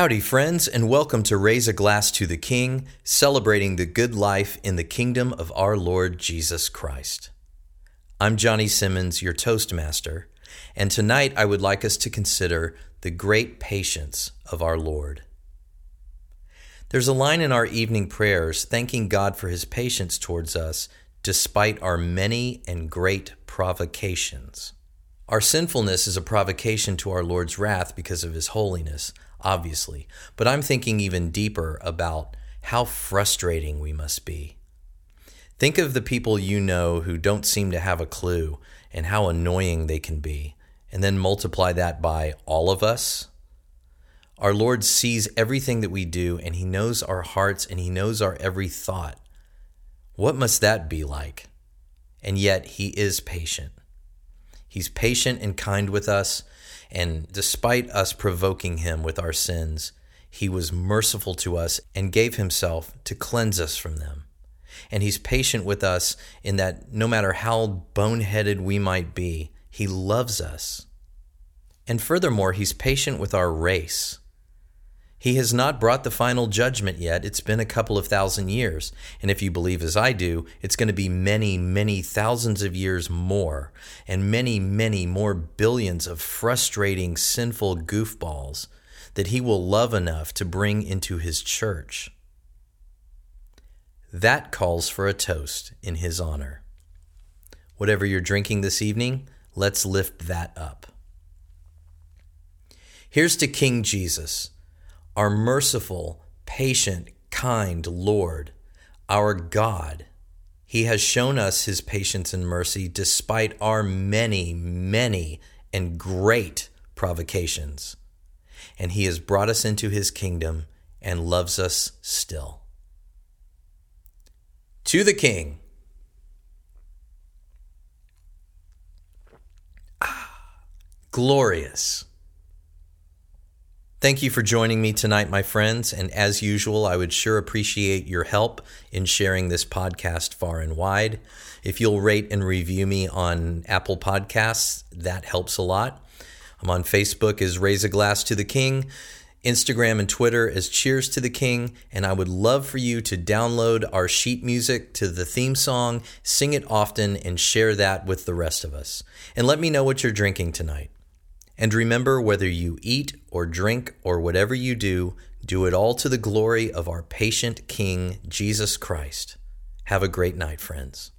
Howdy, friends, and welcome to Raise a Glass to the King, celebrating the good life in the kingdom of our Lord Jesus Christ. I'm Johnny Simmons, your Toastmaster, and tonight I would like us to consider the great patience of our Lord. There's a line in our evening prayers thanking God for his patience towards us despite our many and great provocations. Our sinfulness is a provocation to our Lord's wrath because of his holiness obviously. But I'm thinking even deeper about how frustrating we must be. Think of the people you know who don't seem to have a clue and how annoying they can be, and then multiply that by all of us. Our Lord sees everything that we do, and He knows our hearts and He knows our every thought. What must that be like? And yet He is patient. He's patient and kind with us, and despite us provoking him with our sins, he was merciful to us and gave himself to cleanse us from them. And he's patient with us in that no matter how boneheaded we might be, he loves us. And furthermore, he's patient with our race. He has not brought the final judgment yet. It's been a couple of thousand years. And if you believe as I do, it's going to be many, many thousands of years more, and many, many more billions of frustrating, sinful goofballs that he will love enough to bring into his church. That calls for a toast in his honor. Whatever you're drinking this evening, let's lift that up. Here's to King Jesus our merciful, patient, kind Lord, our God. He has shown us his patience and mercy despite our many, many, and great provocations. And he has brought us into his kingdom and loves us still. To the King. Ah, glorious. Thank you for joining me tonight, my friends. And as usual, I would sure appreciate your help in sharing this podcast far and wide. If you'll rate and review me on Apple Podcasts, that helps a lot. I'm on Facebook as Raise a Glass to the King, Instagram and Twitter as Cheers to the King, and I would love for you to download our sheet music to the theme song, sing it often, and share that with the rest of us. And let me know what you're drinking tonight. And remember, whether you eat or drink or whatever you do, do it all to the glory of our patient King, Jesus Christ. Have a great night, friends.